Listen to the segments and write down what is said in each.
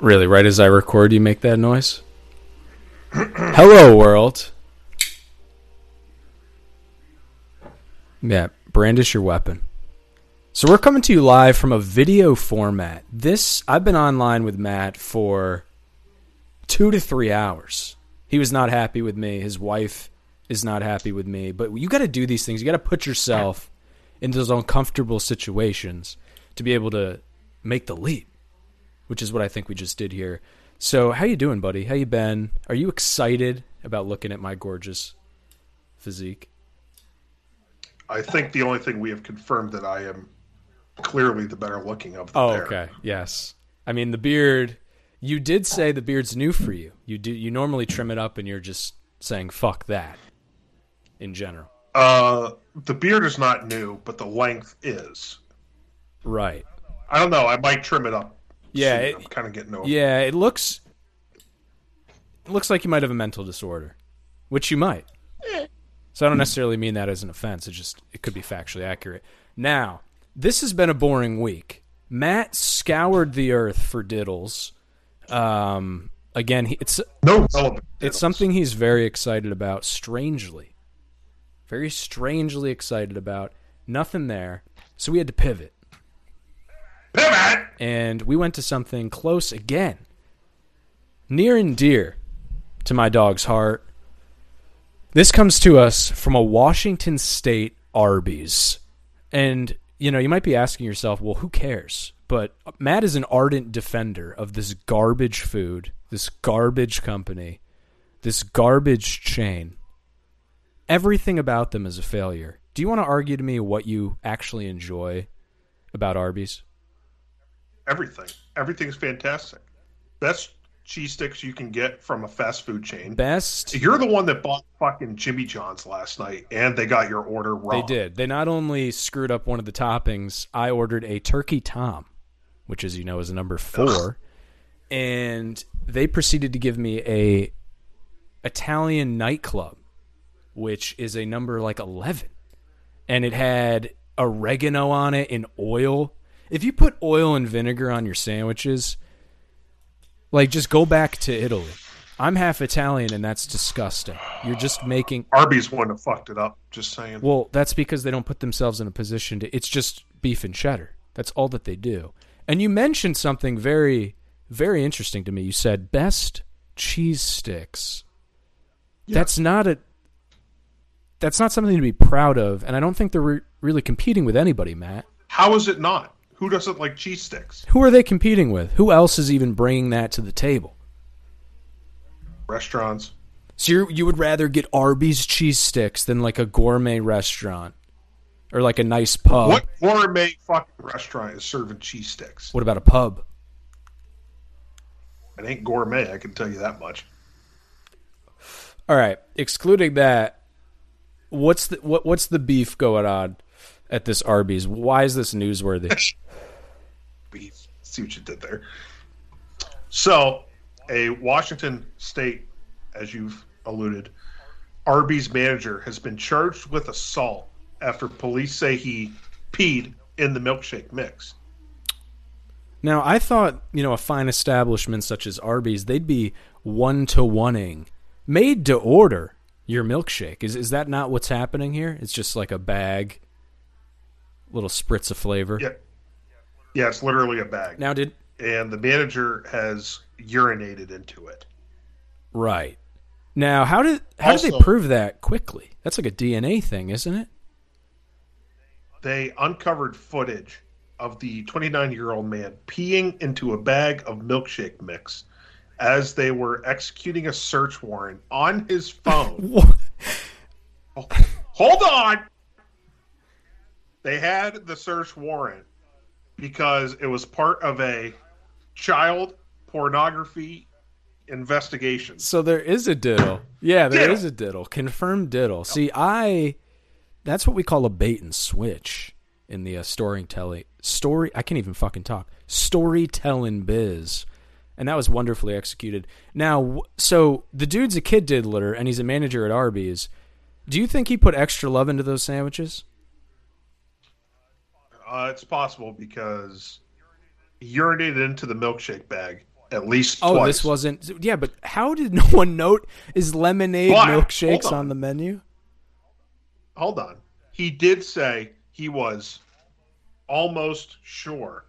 Really, right as I record, you make that noise? Hello, world. Yeah, brandish your weapon. So we're coming to you live from a video format. This I've been online with Matt for 2 to 3 hours. He was not happy with me. His wife is not happy with me, but you got to do these things. You got to put yourself into those uncomfortable situations to be able to make the leap, which is what I think we just did here. So, how you doing, buddy? How you been? Are you excited about looking at my gorgeous physique? I think the only thing we have confirmed that I am clearly the better looking of the Oh, pair. okay. Yes. I mean, the beard. You did say the beard's new for you. You do. You normally trim it up, and you're just saying "fuck that" in general. Uh, the beard is not new, but the length is. Right. I don't know. I might trim it up. Yeah, it- I'm kind of getting over. Yeah, it looks. It looks like you might have a mental disorder, which you might. So I don't necessarily mean that as an offense. It just it could be factually accurate. Now, this has been a boring week. Matt scoured the earth for diddles. Um, again, he, it's No relevant. it's something he's very excited about. Strangely, very strangely excited about. Nothing there, so we had to pivot Pivot. and we went to something close again, near and dear to my dog's heart. This comes to us from a Washington State Arby's. And, you know, you might be asking yourself, well, who cares? But Matt is an ardent defender of this garbage food, this garbage company, this garbage chain. Everything about them is a failure. Do you want to argue to me what you actually enjoy about Arby's? Everything. Everything's fantastic. Best cheese sticks you can get from a fast food chain. Best You're the one that bought fucking Jimmy John's last night, and they got your order wrong. They did. They not only screwed up one of the toppings, I ordered a turkey tom, which as you know is a number 4, and they proceeded to give me a Italian nightclub, which is a number like 11. And it had oregano on it and oil. If you put oil and vinegar on your sandwiches, like just go back to Italy. I'm half Italian and that's disgusting. You're just making Arby's wouldn't have fucked it up. Just saying. well, that's because they don't put themselves in a position to. It's just beef and cheddar. That's all that they do. And you mentioned something very, very interesting to me. You said best cheese sticks. That's not a. That's not something to be proud of, and I don't think they're re- really competing with anybody, Matt. How is it not? Who doesn't like cheese sticks? Who are they competing with? Who else is even bringing that to the table? Restaurants. So you you would rather get Arby's cheese sticks than like a gourmet restaurant or like a nice pub. What gourmet fucking restaurant is serving cheese sticks? What about a pub? It ain't gourmet, I can tell you that much. All right, excluding that, what's the what what's the beef going on at this Arby's? Why is this newsworthy? Beef. See what you did there. So, a Washington State, as you've alluded, Arby's manager has been charged with assault after police say he peed in the milkshake mix. now, I thought you know a fine establishment such as Arby's, they'd be one to oneing, made to order your milkshake. Is is that not what's happening here? It's just like a bag, little spritz of flavor. Yeah. Yeah, it's literally a bag. Now, did and the manager has urinated into it. right now how did how did they prove that quickly? That's like a DNA thing, isn't it? They uncovered footage of the 29 year old man peeing into a bag of milkshake mix as they were executing a search warrant on his phone. Hold on! They had the search warrant because it was part of a child pornography investigation. So there is a diddle. Yeah, there Diddle. is a diddle. Confirmed diddle. See, I that's what we call a bait and switch in the uh, storytelling story. I can't even fucking talk. Storytelling biz. And that was wonderfully executed. Now, so the dude's a kid diddler and he's a manager at Arby's. Do you think he put extra love into those sandwiches? Uh, it's possible because urinated into the milkshake bag at least Oh, twice. this wasn't. Yeah, but how did no one note is lemonade But, milkshakes on. on. the menu? Hold on. He did say he was almost sure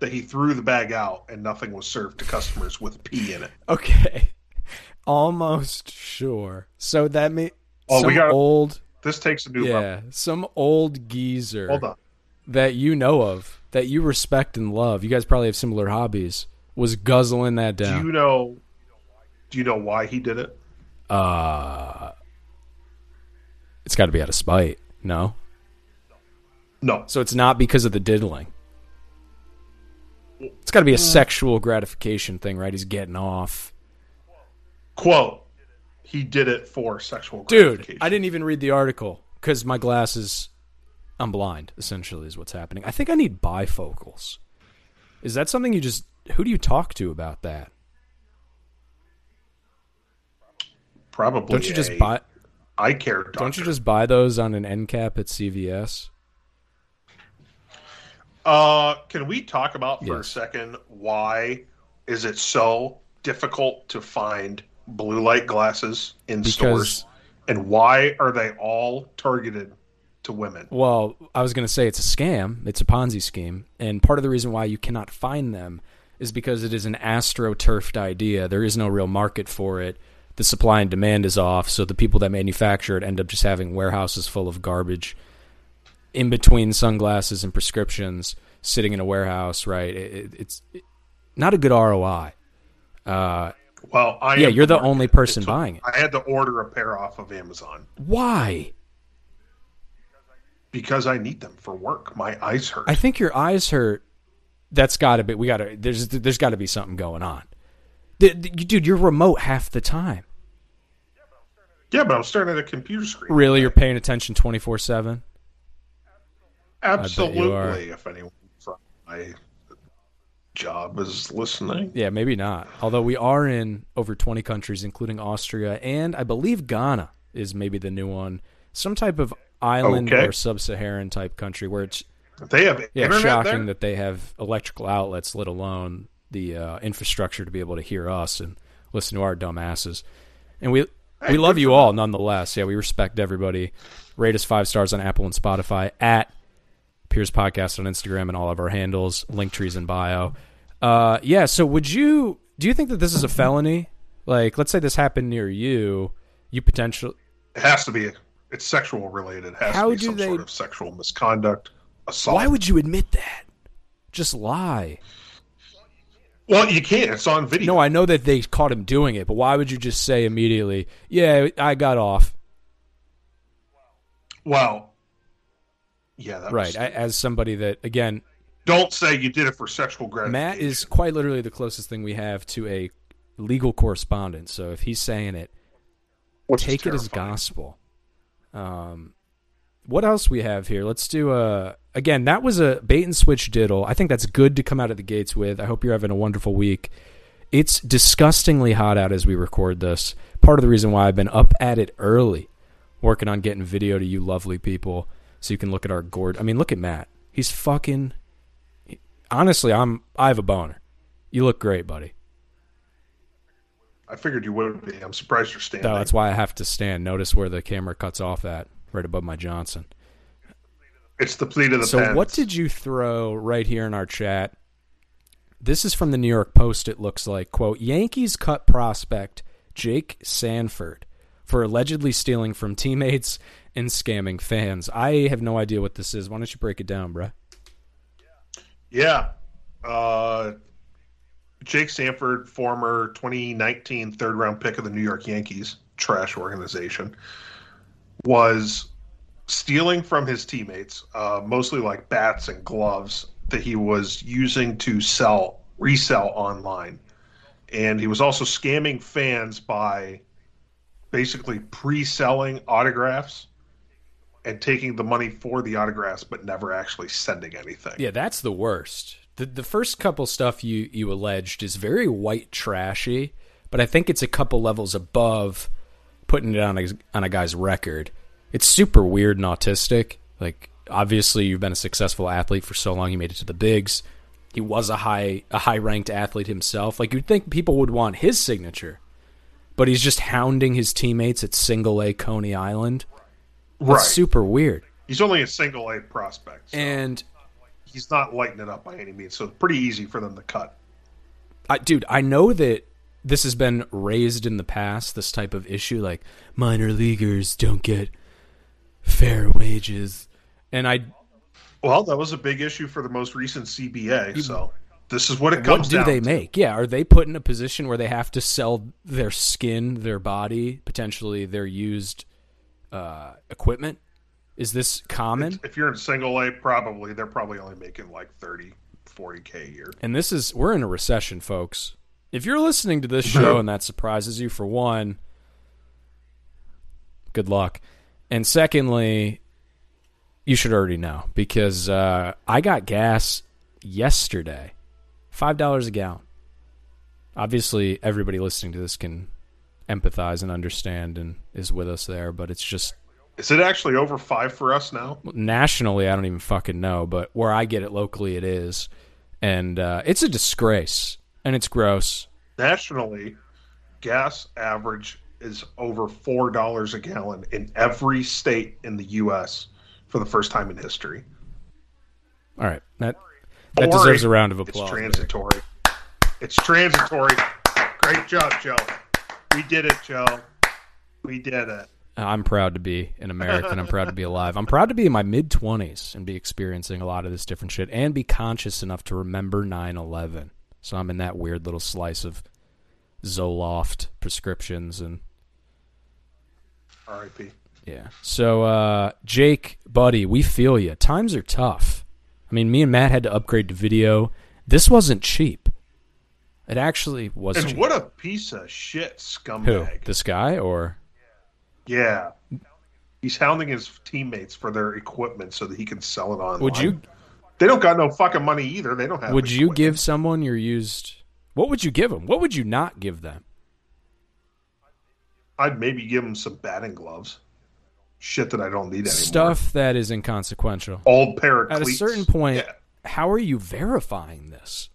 that he threw the bag out and nothing was served to customers with pee in it. Okay, almost sure. So that means Oh, some we got- old, This takes a new level. yeah, some old geezer Hold on. That you know of, that you respect and love. You guys probably have similar hobbies. Was guzzling that down. Do you know? Do you know why he did it? uh, it's got to be out of spite. No, No. so it's not because of the diddling. It's got to be a sexual gratification thing, right? He's getting off. Quote: He did it for sexual Dude. I didn't even read the article because my glasses. I'm blind. Essentially, is what's happening. I think I need bifocals. Is that something you just? Who do you talk to about that? Probably. Don't you just buy? eye care doctor. Don't you just buy those on an end cap at CVS? Uh, can we talk about for a second why is it so difficult to find blue light glasses in Because- stores, and why are they all targeted to women? Well, I was going to say it's a scam. It's a Ponzi scheme, and part of the reason why you cannot find them is because it is an astroturfed idea. There is no real market for it. The supply and demand is off, so the people that manufacture it end up just having warehouses full of garbage in between sunglasses and prescriptions, sitting in a warehouse. Right? It, it, it's not a good ROI. Uh, Well, I Yeah, you're the market. only person It's- buying it. I had to order a pair off of Amazon why? Because I need them for work. My eyes hurt. I think your eyes hurt. That's got to be. We got to. There's there's got to be something going on. The- the- dude, you're remote half the time. yeah, but I'm staring at a computer screen. Really, you're paying attention twenty four seven. Absolutely. If anyone from my job is listening, Yeah, maybe not. Although we are in over twenty countries, including Austria and I believe Ghana is maybe the new one. Some type of island Okay. or sub-Saharan type country where it's they have yeah internet shocking there. that they have electrical outlets, let alone the uh, infrastructure to be able to hear us and listen to our dumb asses. And we we love you all nonetheless. Yeah, we respect everybody. Rate us five stars on Apple and Spotify at Piers Podcast on Instagram and all of our handles, link trees in bio. Uh, yeah. So would you do you think that this is a felony? Like, let's say this happened near you, you potentially It has to be. It's sexual related. It has How to be do some they- sort of sexual misconduct, assault. Why would you admit that? Just lie. well, you can't. It's on video. No, I know that they caught him doing it, but why would you just say immediately, "Yeah, I got off"? well, yeah, that Right. Was, I, as somebody that again, don't say you did it for sexual gratification. Matt is quite literally the closest thing we have to a legal correspondent. So if he's saying it, which take it as gospel. Um, what else we have here? Let's do a again. That was a bait and switch diddle. I think that's good to come out of the gates with. I hope you're having a wonderful week. It's disgustingly hot out as we record this. Part of the reason why I've been up at it early, working on getting video to you lovely people, so you can look at our gourd. I mean, look at Matt. He's fucking. Honestly, I'm. I have a boner. You look great, buddy. I figured you would be. I'm surprised you're standing. No, that's why I have to stand. Notice where the camera cuts off at, right above my Johnson. It's the pleat of the So, pens. what did you throw right here in our chat? This is from the New York Post. It looks like quote Yankees cut prospect Jake Sanford for allegedly stealing from teammates and scamming fans. I have no idea what this is. Why don't you break it down, bruh? Yeah. Uh, Jake Sanford, former 2019 third round pick of the New York Yankees, trash organization, was stealing from his teammates, uh, mostly like bats and gloves that he was using to sell, resell online. And he was also scamming fans by basically pre selling autographs and taking the money for the autographs, but never actually sending anything. Yeah, that's the worst. The the first couple stuff you you alleged is very white trashy, but I think it's a couple levels above putting it on a on a guy's record. It's super weird and autistic. Like obviously you've been a successful athlete for so long, you made it to the bigs. He was a high a high ranked athlete himself. Like you'd think people would want his signature, but he's just hounding his teammates at Single A Coney Island. That's Right. super weird. He's only a single A prospect. so And he's not lighting it up by any means. So it's pretty easy for them to cut. I, dude, I know that this has been raised in the past. This type of issue, like minor leaguers don't get fair wages, and I Well, that was a big issue for the most recent CBA. So this is what it comes. what do they to. make? Yeah, are they put in a position where they have to sell their skin, their body, potentially their used uh, equipment? Is this common? If you're in single A, probably they're probably only making like 30, 40 k a year. And this is we're in a recession, folks. If you're listening to this show and that surprises you, for one, good luck. And secondly, you should already know because uh, I got gas yesterday, five dollars a gallon. Obviously, everybody listening to this can empathize and understand and is with us there, but it's just Is it actually over five for us now? nationally, I don't even fucking know, but where I get it locally, it is, and uh, it's a disgrace and it's gross. Nationally, gas average is over four dollars a gallon in every state in the U.S. for the first time in history. All right, that that deserves a round of applause. It's transitory. It's transitory. Great job, Joe. We did it, Joe. We did it. I'm proud to be an American. I'm proud to be alive. I'm proud to be in my mid 20s and be experiencing a lot of this different shit and be conscious enough to remember 9/11. So I'm in that weird little slice of Zoloft prescriptions and R.I.P. Yeah. So, uh, Jake, buddy, we feel you. Times are tough. I mean, me and Matt had to upgrade to video. This wasn't cheap. It actually wasn't. And cheap. what a piece of shit Who? scumbag. This guy or? Yeah. He's hounding his teammates for their equipment so that he can sell it on. Would you They don't got no fucking money either. They don't have. would you equipment. give someone your used? What would you give them? What would you not give them? I'd maybe give them some batting gloves. Shit that I don't need anymore. Stuff that is inconsequential. Old pair At a certain point, Yeah. how are you verifying this?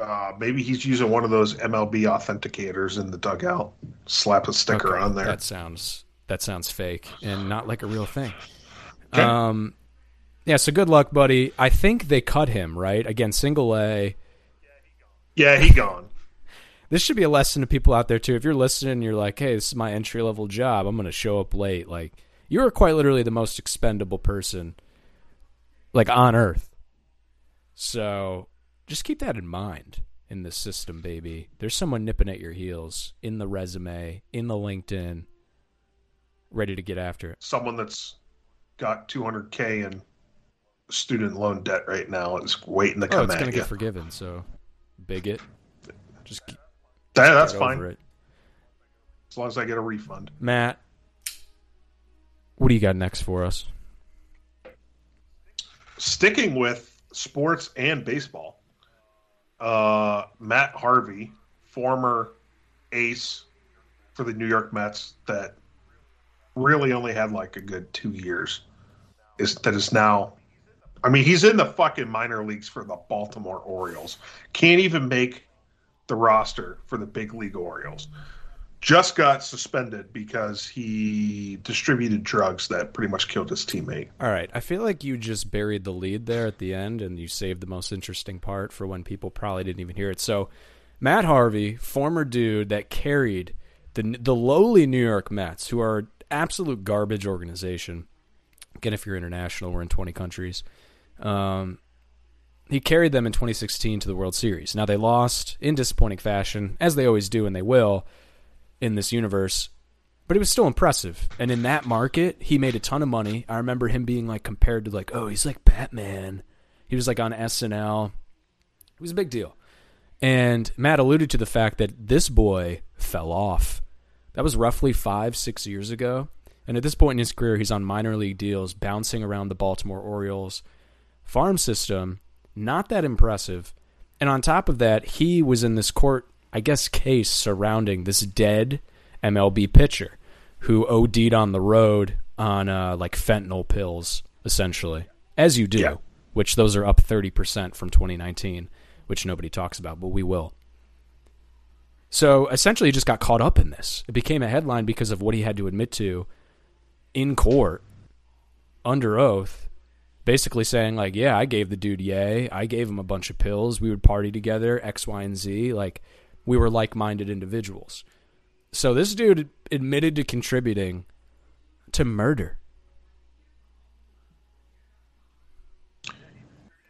Uh, maybe he's using one of those MLB authenticators in the dugout. Slap a sticker Okay, on there. That sounds that sounds fake and not like a real thing. Okay. Um, yeah. So good luck, buddy. I think they cut him right again. Single A. Yeah, he gone. This should be a lesson to people out there too. If you're listening, and you're like, "Hey, this is my entry level job. I'm going to show up late." Like you are quite literally the most expendable person, like on earth. So just keep that in mind in this system, baby. There's someone nipping at your heels in the resume, in the LinkedIn, ready to get after it. Someone that's got 200k in student loan debt right now is waiting to come. Oh, come it's at going to get forgiven. So bigot, just That- that's fine it. as long as I get a refund. Matt, what do you got next for us? Sticking with sports and baseball, uh, Matt Harvey, former ace for the New York Mets, that really only had like a good two years, is that is now. I mean, he's in the fucking minor leagues for the Baltimore Orioles. Can't even make the roster for the big league Orioles. Just got suspended because he distributed drugs that pretty much killed his teammate. All right, I feel like you just buried the lead there at the end, and you saved the most interesting part for when people probably didn't even hear it. So, Matt Harvey, former dude that carried the the lowly New York Mets, who are absolute garbage organization. Again, if you're international, we're in 20 countries. Um, he carried them in 2016 to the World Series. Now they lost in disappointing fashion, as they always do, and they will in this universe. But he was still impressive, and in that market, he made a ton of money. I remember him being like compared to like, oh, he's like Batman. He was like on SNL. It was a big deal. And Matt alluded to the fact that this boy fell off. That was roughly five, six years ago. And at this point in his career, he's on minor league deals, bouncing around the Baltimore Orioles farm system. Not that impressive. And on top of that, he was in this court, I guess, case surrounding this dead MLB pitcher who OD'd on the road on uh, like fentanyl pills, essentially, as you do. Yeah. which those are up 30% from 2019, which nobody talks about, but we will. So essentially, he just got caught up in this. It became a headline because of what he had to admit to in court under oath, basically saying, like, yeah, I gave the dude yay. I gave him a bunch of pills. We would party together, X, Y, and Z. Like, we were like minded individuals. So this dude admitted to contributing to murder.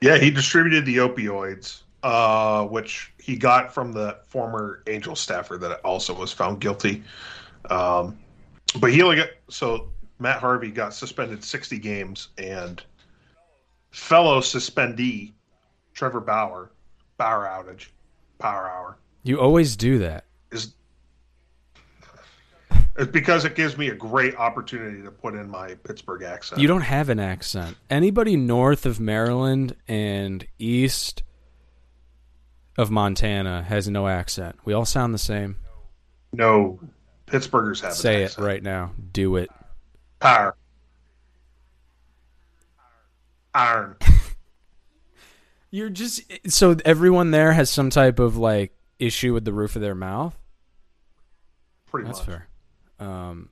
Yeah, he distributed the opioids, uh, which he got from the former Angel staffer that also was found guilty. Um, but he only got so Matt Harvey got suspended 60 games, and fellow suspendee Trevor Bauer, Bauer outage, Power Hour, You always do that. is it's because it gives me a great opportunity to put in my Pittsburgh accent. You don't have an accent. Anybody north of Maryland and east of Montana has no accent. We all sound the same. no, Pittsburghers have an Say it right now. Do it. Power. Iron. You're just so everyone there has some type of like issue with the roof of their mouth. Pretty That's much. fair. Um,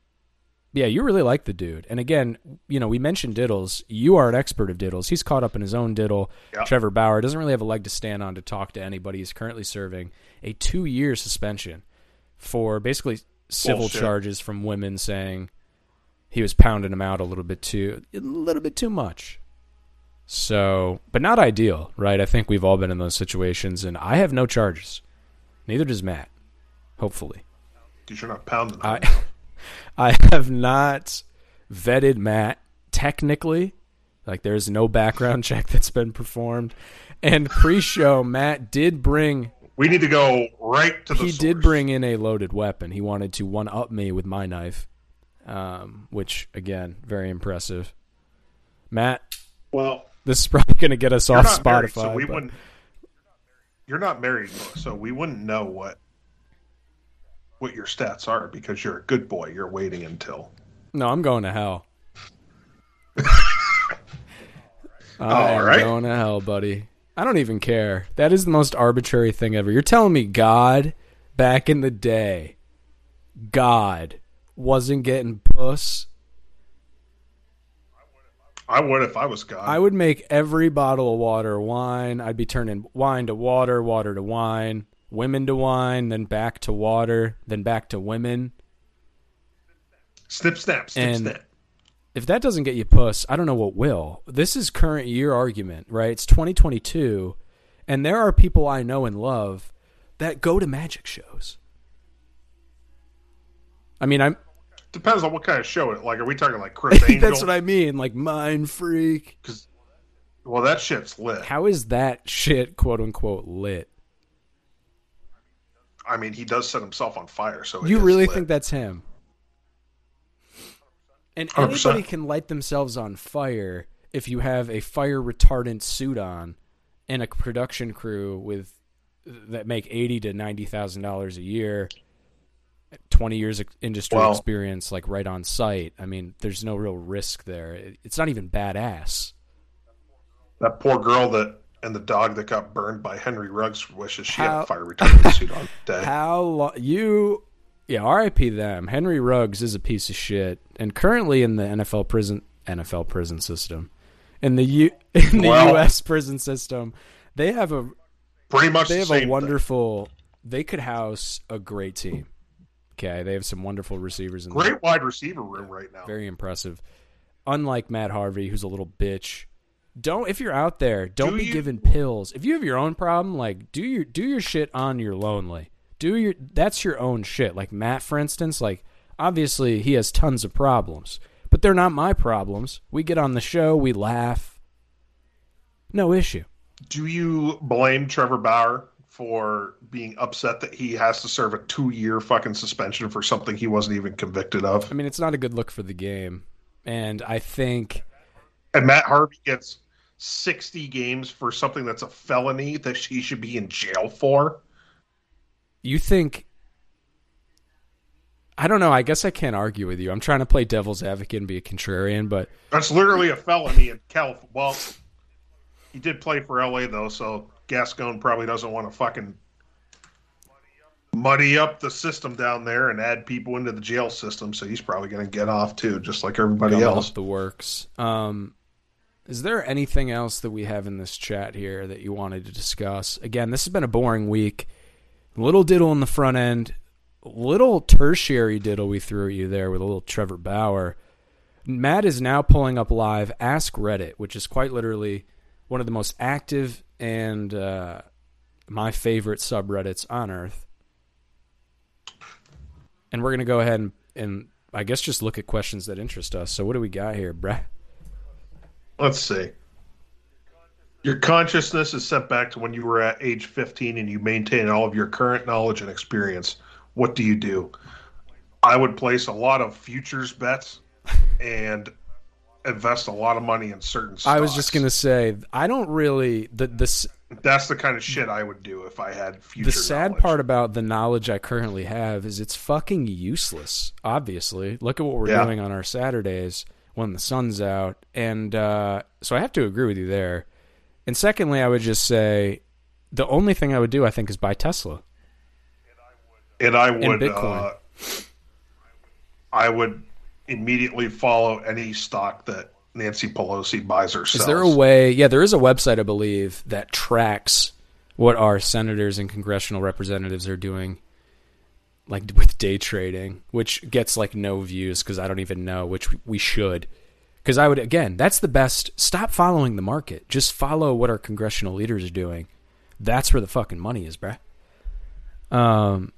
yeah, you really like the dude. And again, you know, we mentioned diddles. You are an expert of diddles. He's caught up in his own diddle. Yeah. Trevor Bauer doesn't really have a leg to stand on to talk to anybody. He's currently serving a two-year suspension for basically civil Bullshit. charges from women saying he was pounding him out a little bit too, a little bit too much. So, but not ideal, right? I think we've all been in those situations, and I have no charges. Neither does Matt. Hopefully. Because you're not pounding. I. I have not vetted Matt technically. Like there's no background check that's been performed. And pre-show Matt did bring we need to go right to the he source. did bring in a loaded weapon. He wanted to one up me with my knife. Um, which again, very impressive. Matt, Well, this is probably going to get us off Spotify. married, so we but- wouldn't. You're not married, so we wouldn't know what what your stats are because you're a good boy. You're waiting until. No, I'm going to hell. I'm All right. going to hell, buddy. I don't even care. That is the most arbitrary thing ever. You're telling me God, back in the day, God wasn't getting puss. I would if I was God. I would make every bottle of water wine. I'd be turning wine to water, water to wine, women to wine, then back to water, then back to women. snip, snap, snip, And- snap. if that doesn't get you puss, I don't know what will. This is current year argument, right? It's 2022, and there are people I know and love that go to magic shows. I mean, I'm Depends on what kind of show it. Like, are we talking like Criss Angel? that's what I mean, like mind freak. Because, well, that shit's lit. How is that shit quote unquote lit? I mean, he does set himself on fire. So You really lit. think that's him? And 100%. anybody can light themselves on fire if you have a fire retardant suit on and a production crew with that make eighty to ninety thousand dollars a year, twenty years ex- industry experience, like right on site. I mean, there's no real risk there. It's not even badass. that poor girl that and the dog that got burned by Henry Ruggs wishes she had a fire retardant suit on that. How lo- you? Yeah, R.I.P. them. Henry Ruggs is a piece of shit, and currently in the NFL prison NFL prison system, in the U in the Well- U.S. prison system, they have a Pretty much they the have a thing. wonderful. They could house a great team. Okay, they have some wonderful receivers in there. great wide receiver room right now. Very impressive. Unlike Matt Harvey, who's a little bitch. Don't if you're out there, don't Do be you- giving pills. If you have your own problem, like do your do your shit on your lonely. Do your that's your own shit. Like Matt, for instance, like obviously he has tons of problems, but they're not my problems. We get on the show, we laugh. No issue. Do you blame Trevor Bauer for being upset that he has to serve a two-year fucking suspension for something he wasn't even convicted of? I mean, it's not a good look for the game. And I think And Matt Harvey gets 60 games for something that's a felony that he should be in jail for. you think I don't know. I guess I can't argue with you. I'm trying to play devil's advocate and be a contrarian, but That's literally a felony in California. Well, he did play for LA though, so Gascon probably doesn't want to fucking muddy up the system down there and add people into the jail system. So he's probably going to get off too, just like everybody Gum else. the works. Um, is there anything else that we have in this chat here that you wanted to discuss? Again, this has been a boring week. Little diddle in the front end, little tertiary diddle we threw at you there with a little Trevor Bauer. Matt is now pulling up live Ask Reddit, which is quite literally one of the most active and uh, my favorite subreddits on Earth. And we're to go ahead and, and I guess just look at questions that interest us. So, what do we got here, Brett? Let's see. Your consciousness is set back to when you were at age 15 and you maintain all of your current knowledge and experience. What do you do? I would place a lot of futures bets and invest a lot of money in certain stocks. I was just going to say, I don't really. The, the, That's the kind of shit I would do if I had future the sad knowledge. part about the knowledge I currently have is it's fucking useless, obviously. Look at what we're Yeah. doing on our Saturdays when the sun's out. And uh, so I have to agree with you there. And secondly, I would just say the only thing I would do, I think, is buy Tesla. and I would And Bitcoin. uh, I would immediately follow any stock that Nancy Pelosi buys or sells. Is there a way? Yeah, there is a website I believe that tracks what our senators and congressional representatives are doing, like with day trading, which gets like no views because I don't even know, which we should. Because I would again, that's the best. Stop following the market. Just follow what our congressional leaders are doing. That's where the fucking money is, bruh. Um,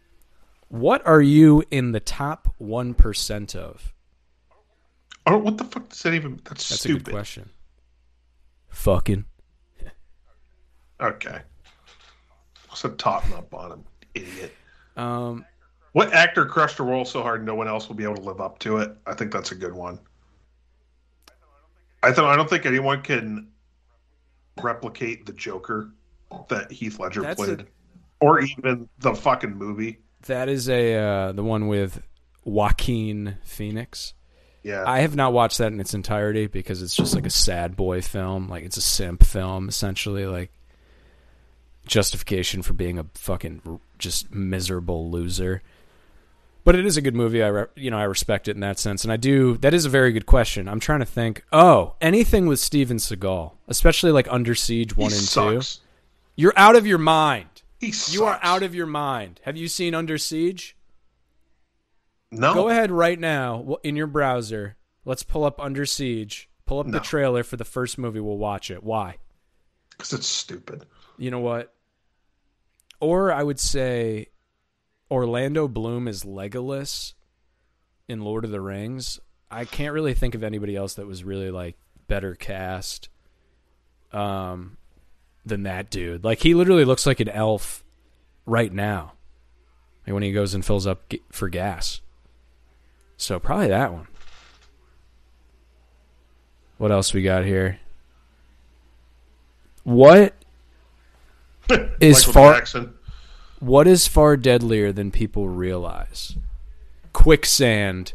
what are you in the top one percent what the fuck does that even? That's, That's a stupid. good question. Fucking. Okay, what's a top not bottom, idiot? Um, What actor crushed a role so hard no one else will be able to live up to it? I think that's a good one. I thought I don't think anyone can replicate the Joker that Heath Ledger played, a- or even the fucking movie. That is a uh, the one with Joaquin Phoenix. Yeah, I have not watched that in its entirety because it's just like a sad boy film. Like it's a simp film, essentially. Like justification for being a fucking just miserable loser. But it is a good movie. I re- you know I respect it in that sense, and I do. That is a very good question. I'm trying to think. Oh, anything with Steven Seagal, especially like Under Siege he one and two. You're out of your mind. He sucks. You are out of your mind. Have you seen Under Siege? No. Go ahead right now in your browser. Let's pull up Under Siege. Pull up No. the trailer for the first movie. We'll watch it. Why? because it's stupid. You know what? Or I would say Orlando Bloom is Legolas in Lord of the Rings. I can't really think of anybody else that was really like better cast um than that dude. Like he literally looks like an elf right now. Like when he goes and fills up for gas. So probably that one. What else we got here? What is far Jackson. what is far deadlier than people realize? Quicksand.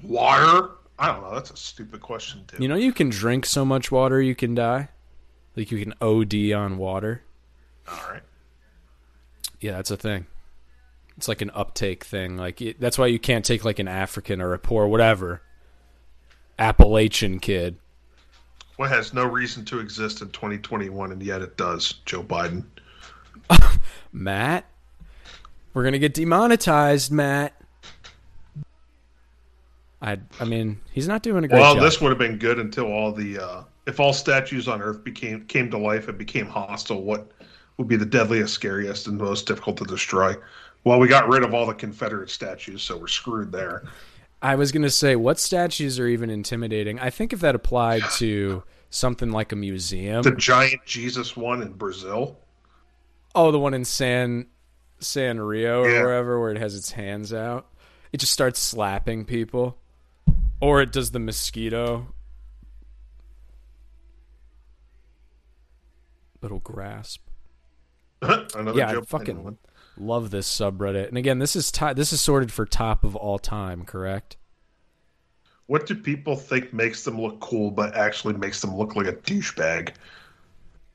Water? I don't know. That's a stupid question too. You know you can drink so much water you can die? Like you can OD on water? All right. Yeah, that's a thing. It's like an uptake thing. Like it, that's why you can't take like an African or a poor whatever Appalachian kid. What has no reason to exist in 2021 and yet it does? Joe Biden. Matt, we're gonna get demonetized, Matt. I I mean, he's not doing a great Well, job. this would have been good until all the uh, if all statues on Earth became came to life and became hostile. What would be the deadliest, scariest, and most difficult to destroy? Well, we got rid of all the Confederate statues, so we're screwed there. I was going to say, what statues are even intimidating? I think if that applied to something like a museum. The giant Jesus one in Brazil. oh, the one in San San Rio or Yeah. wherever where it has its hands out. It just starts slapping people. Or it does the mosquito. Little grasp. Another yeah, I Joe Biden fucking one. Love this subreddit. And again, this is ti this is sorted for top of all time, correct? What do people think makes them look cool, but actually makes them look like a douchebag?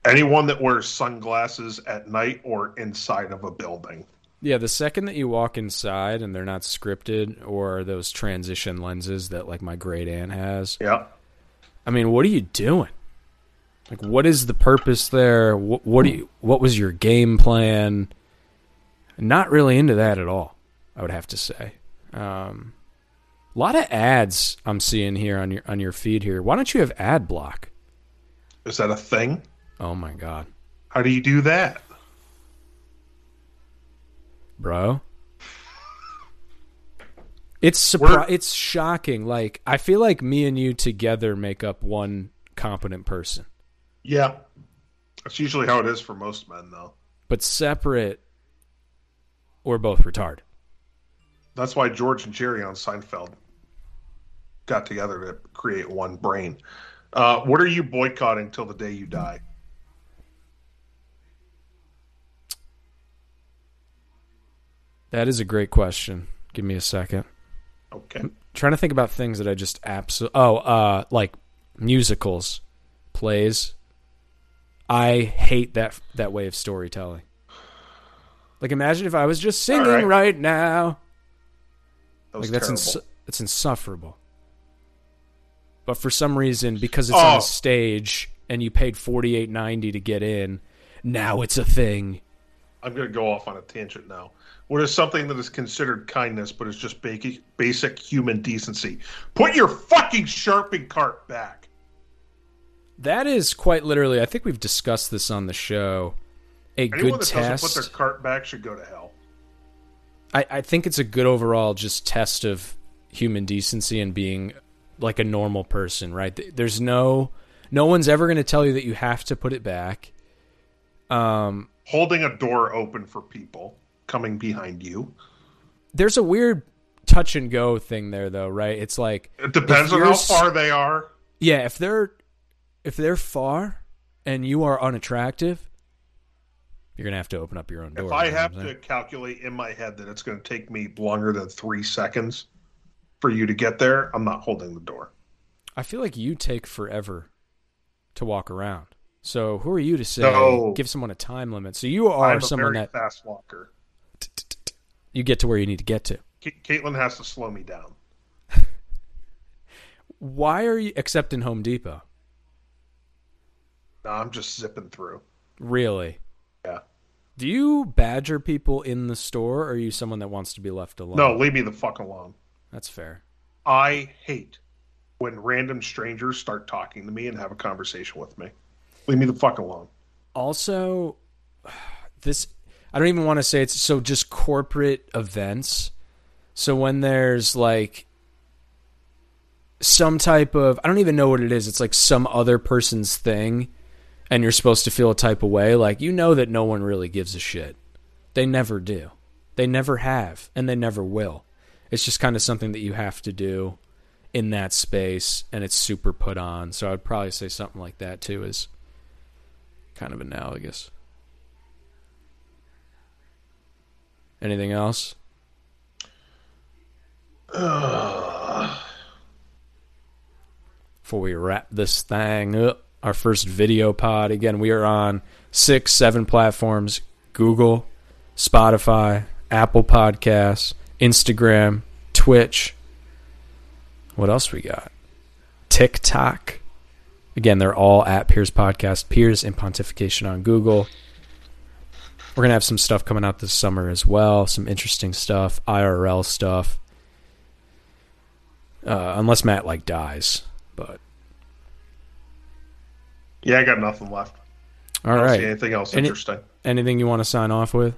Anyone that wears sunglasses at night or inside of a building. Yeah, the second that you walk inside and they're not scripted or those transition lenses that like my great aunt has. Yeah. I mean, what are you doing? Like what is the purpose there? What, what do you what was your game plan? Not really into that at all, I would have to say. Um a lot of ads I'm seeing here on your on your feed here. Why don't you have ad block? Is that a thing? Oh my god. How do you do that? bro. It's surpri- it's shocking. Like I feel like me and you together make up one competent person, Yeah. That's usually how it is for most men, though. but separate, we're both retarded. That's why George and Jerry on Seinfeld got together to create one brain. Uh, what are you boycotting till the day you die? That is a great question. Give me a second. Okay. trying to think about things that I just absolutely. Oh, uh, like musicals, plays. I hate that that way of storytelling. Like, imagine if I was just singing right. right now. That Like that's ins- that's insufferable. But for some reason, because it's on Oh. a stage and you paid forty eight ninety to get in, now it's a thing. I'm going to go off on a tangent now. What is something that is considered kindness, but is just basic, basic human decency? Put your fucking sharping cart back. That is quite literally. I think we've discussed this on the show. A Anyone good that doesn't test. put their cart back should go to hell. I, I think it's a good overall just test of human decency and being like a normal person, right? There's no no one's ever going to tell you that you have to put it back. Um, Holding a door open for people coming behind you. there's a weird touch and go thing there, though, right? It's like It depends on how far they are. Yeah, if they're if they're far and you are unattractive, you're gonna have to open up your own door. If I you know what have to calculate in my head that it's going to take me longer than three seconds for you to get there, I'm not holding the door. I feel like you take forever to walk around. So who are you to say No. give someone a time limit? So you are I'm someone that fast walker. you get to where you need to get to. Caitlin has to slow me down. Why are you except in Home Depot? No, I'm just zipping through. Really? Do you badger people in the store or are you someone that wants to be left alone? No, leave me the fuck alone. That's fair. I hate when random strangers start talking to me and have a conversation with me. Leave me the fuck alone. also this i don't even want to say it's so just corporate events so when there's like some type of i don't even know what it is it's like some other person's thing and you're supposed to feel a type of way like you know that no one really gives a shit. They never do. They never have and they never will. It's just kind of something that you have to do in that space and it's super put on. So i'd probably say something like that too is kind of analogous. Anything else? Before we wrap this thing up, our first video pod. Again, we are on six, seven platforms Google, Spotify, Apple Podcasts, Instagram, Twitch. What else we got? TikTok. Again, they're all at Piers Podcast, Piers and Pontification on Google. We're gonna have some stuff coming out this summer as well, some interesting stuff, IRL stuff. Uh, unless Matt like dies, but Yeah, I got nothing left. all right. anything else Any- interesting. Anything you want to sign off with?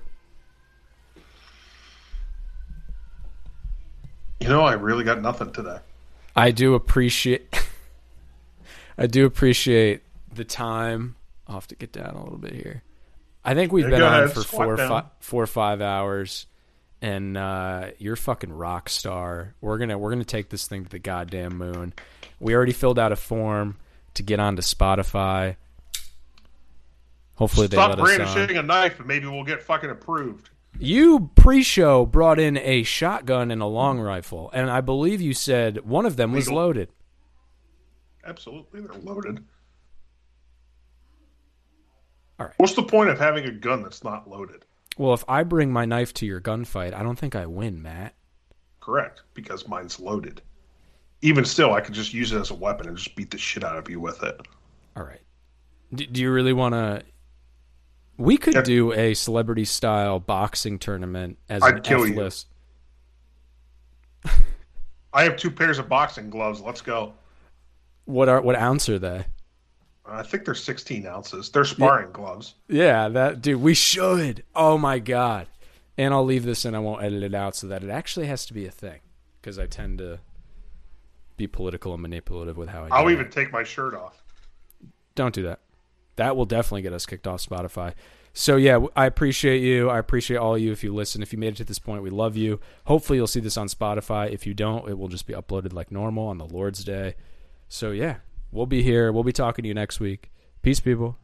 You know, I really got nothing today. I do appreciate. I do appreciate the time. I'll have to get down a little bit here. I think we've Yeah, been on ahead, for four, or down. fi- four or five hours, and uh, you're a fucking rock star. We're gonna we're gonna take this thing to the goddamn moon. We already filled out a form to get onto Spotify. Hopefully they Stop let us on. brandishing a knife and maybe we'll get fucking approved. You pre-show brought in a shotgun and a long rifle, and I believe you said one of them was Legal. loaded. Absolutely, they're loaded. All right. What's the point of having a gun that's not loaded? Well, if I bring my knife to your gunfight, I don't think I win, Matt. Correct, because mine's loaded. Even still, I could just use it as a weapon and just beat the shit out of you with it. All right. D- do you really want to? We could Yeah. do a celebrity style boxing tournament as I'd an kill F you. list. I have two pairs of boxing gloves. Let's go. What are what ounce are they? I think they're 16 ounces. They're sparring gloves. Yeah, that dude. We should. Oh my god. And I'll leave this in. I won't edit it out so that it actually has to be a thing because I tend to be political and manipulative with how I. Do I'll it. even take my shirt off. Don't do that. That will definitely get us kicked off Spotify. So yeah, I appreciate you. I appreciate all of you if you listen. If you made it to this point, we love you. Hopefully you'll see this on Spotify. If you don't, it will just be uploaded like normal on the Lord's Day. So yeah, we'll be here. We'll be talking to you next week. Peace, people.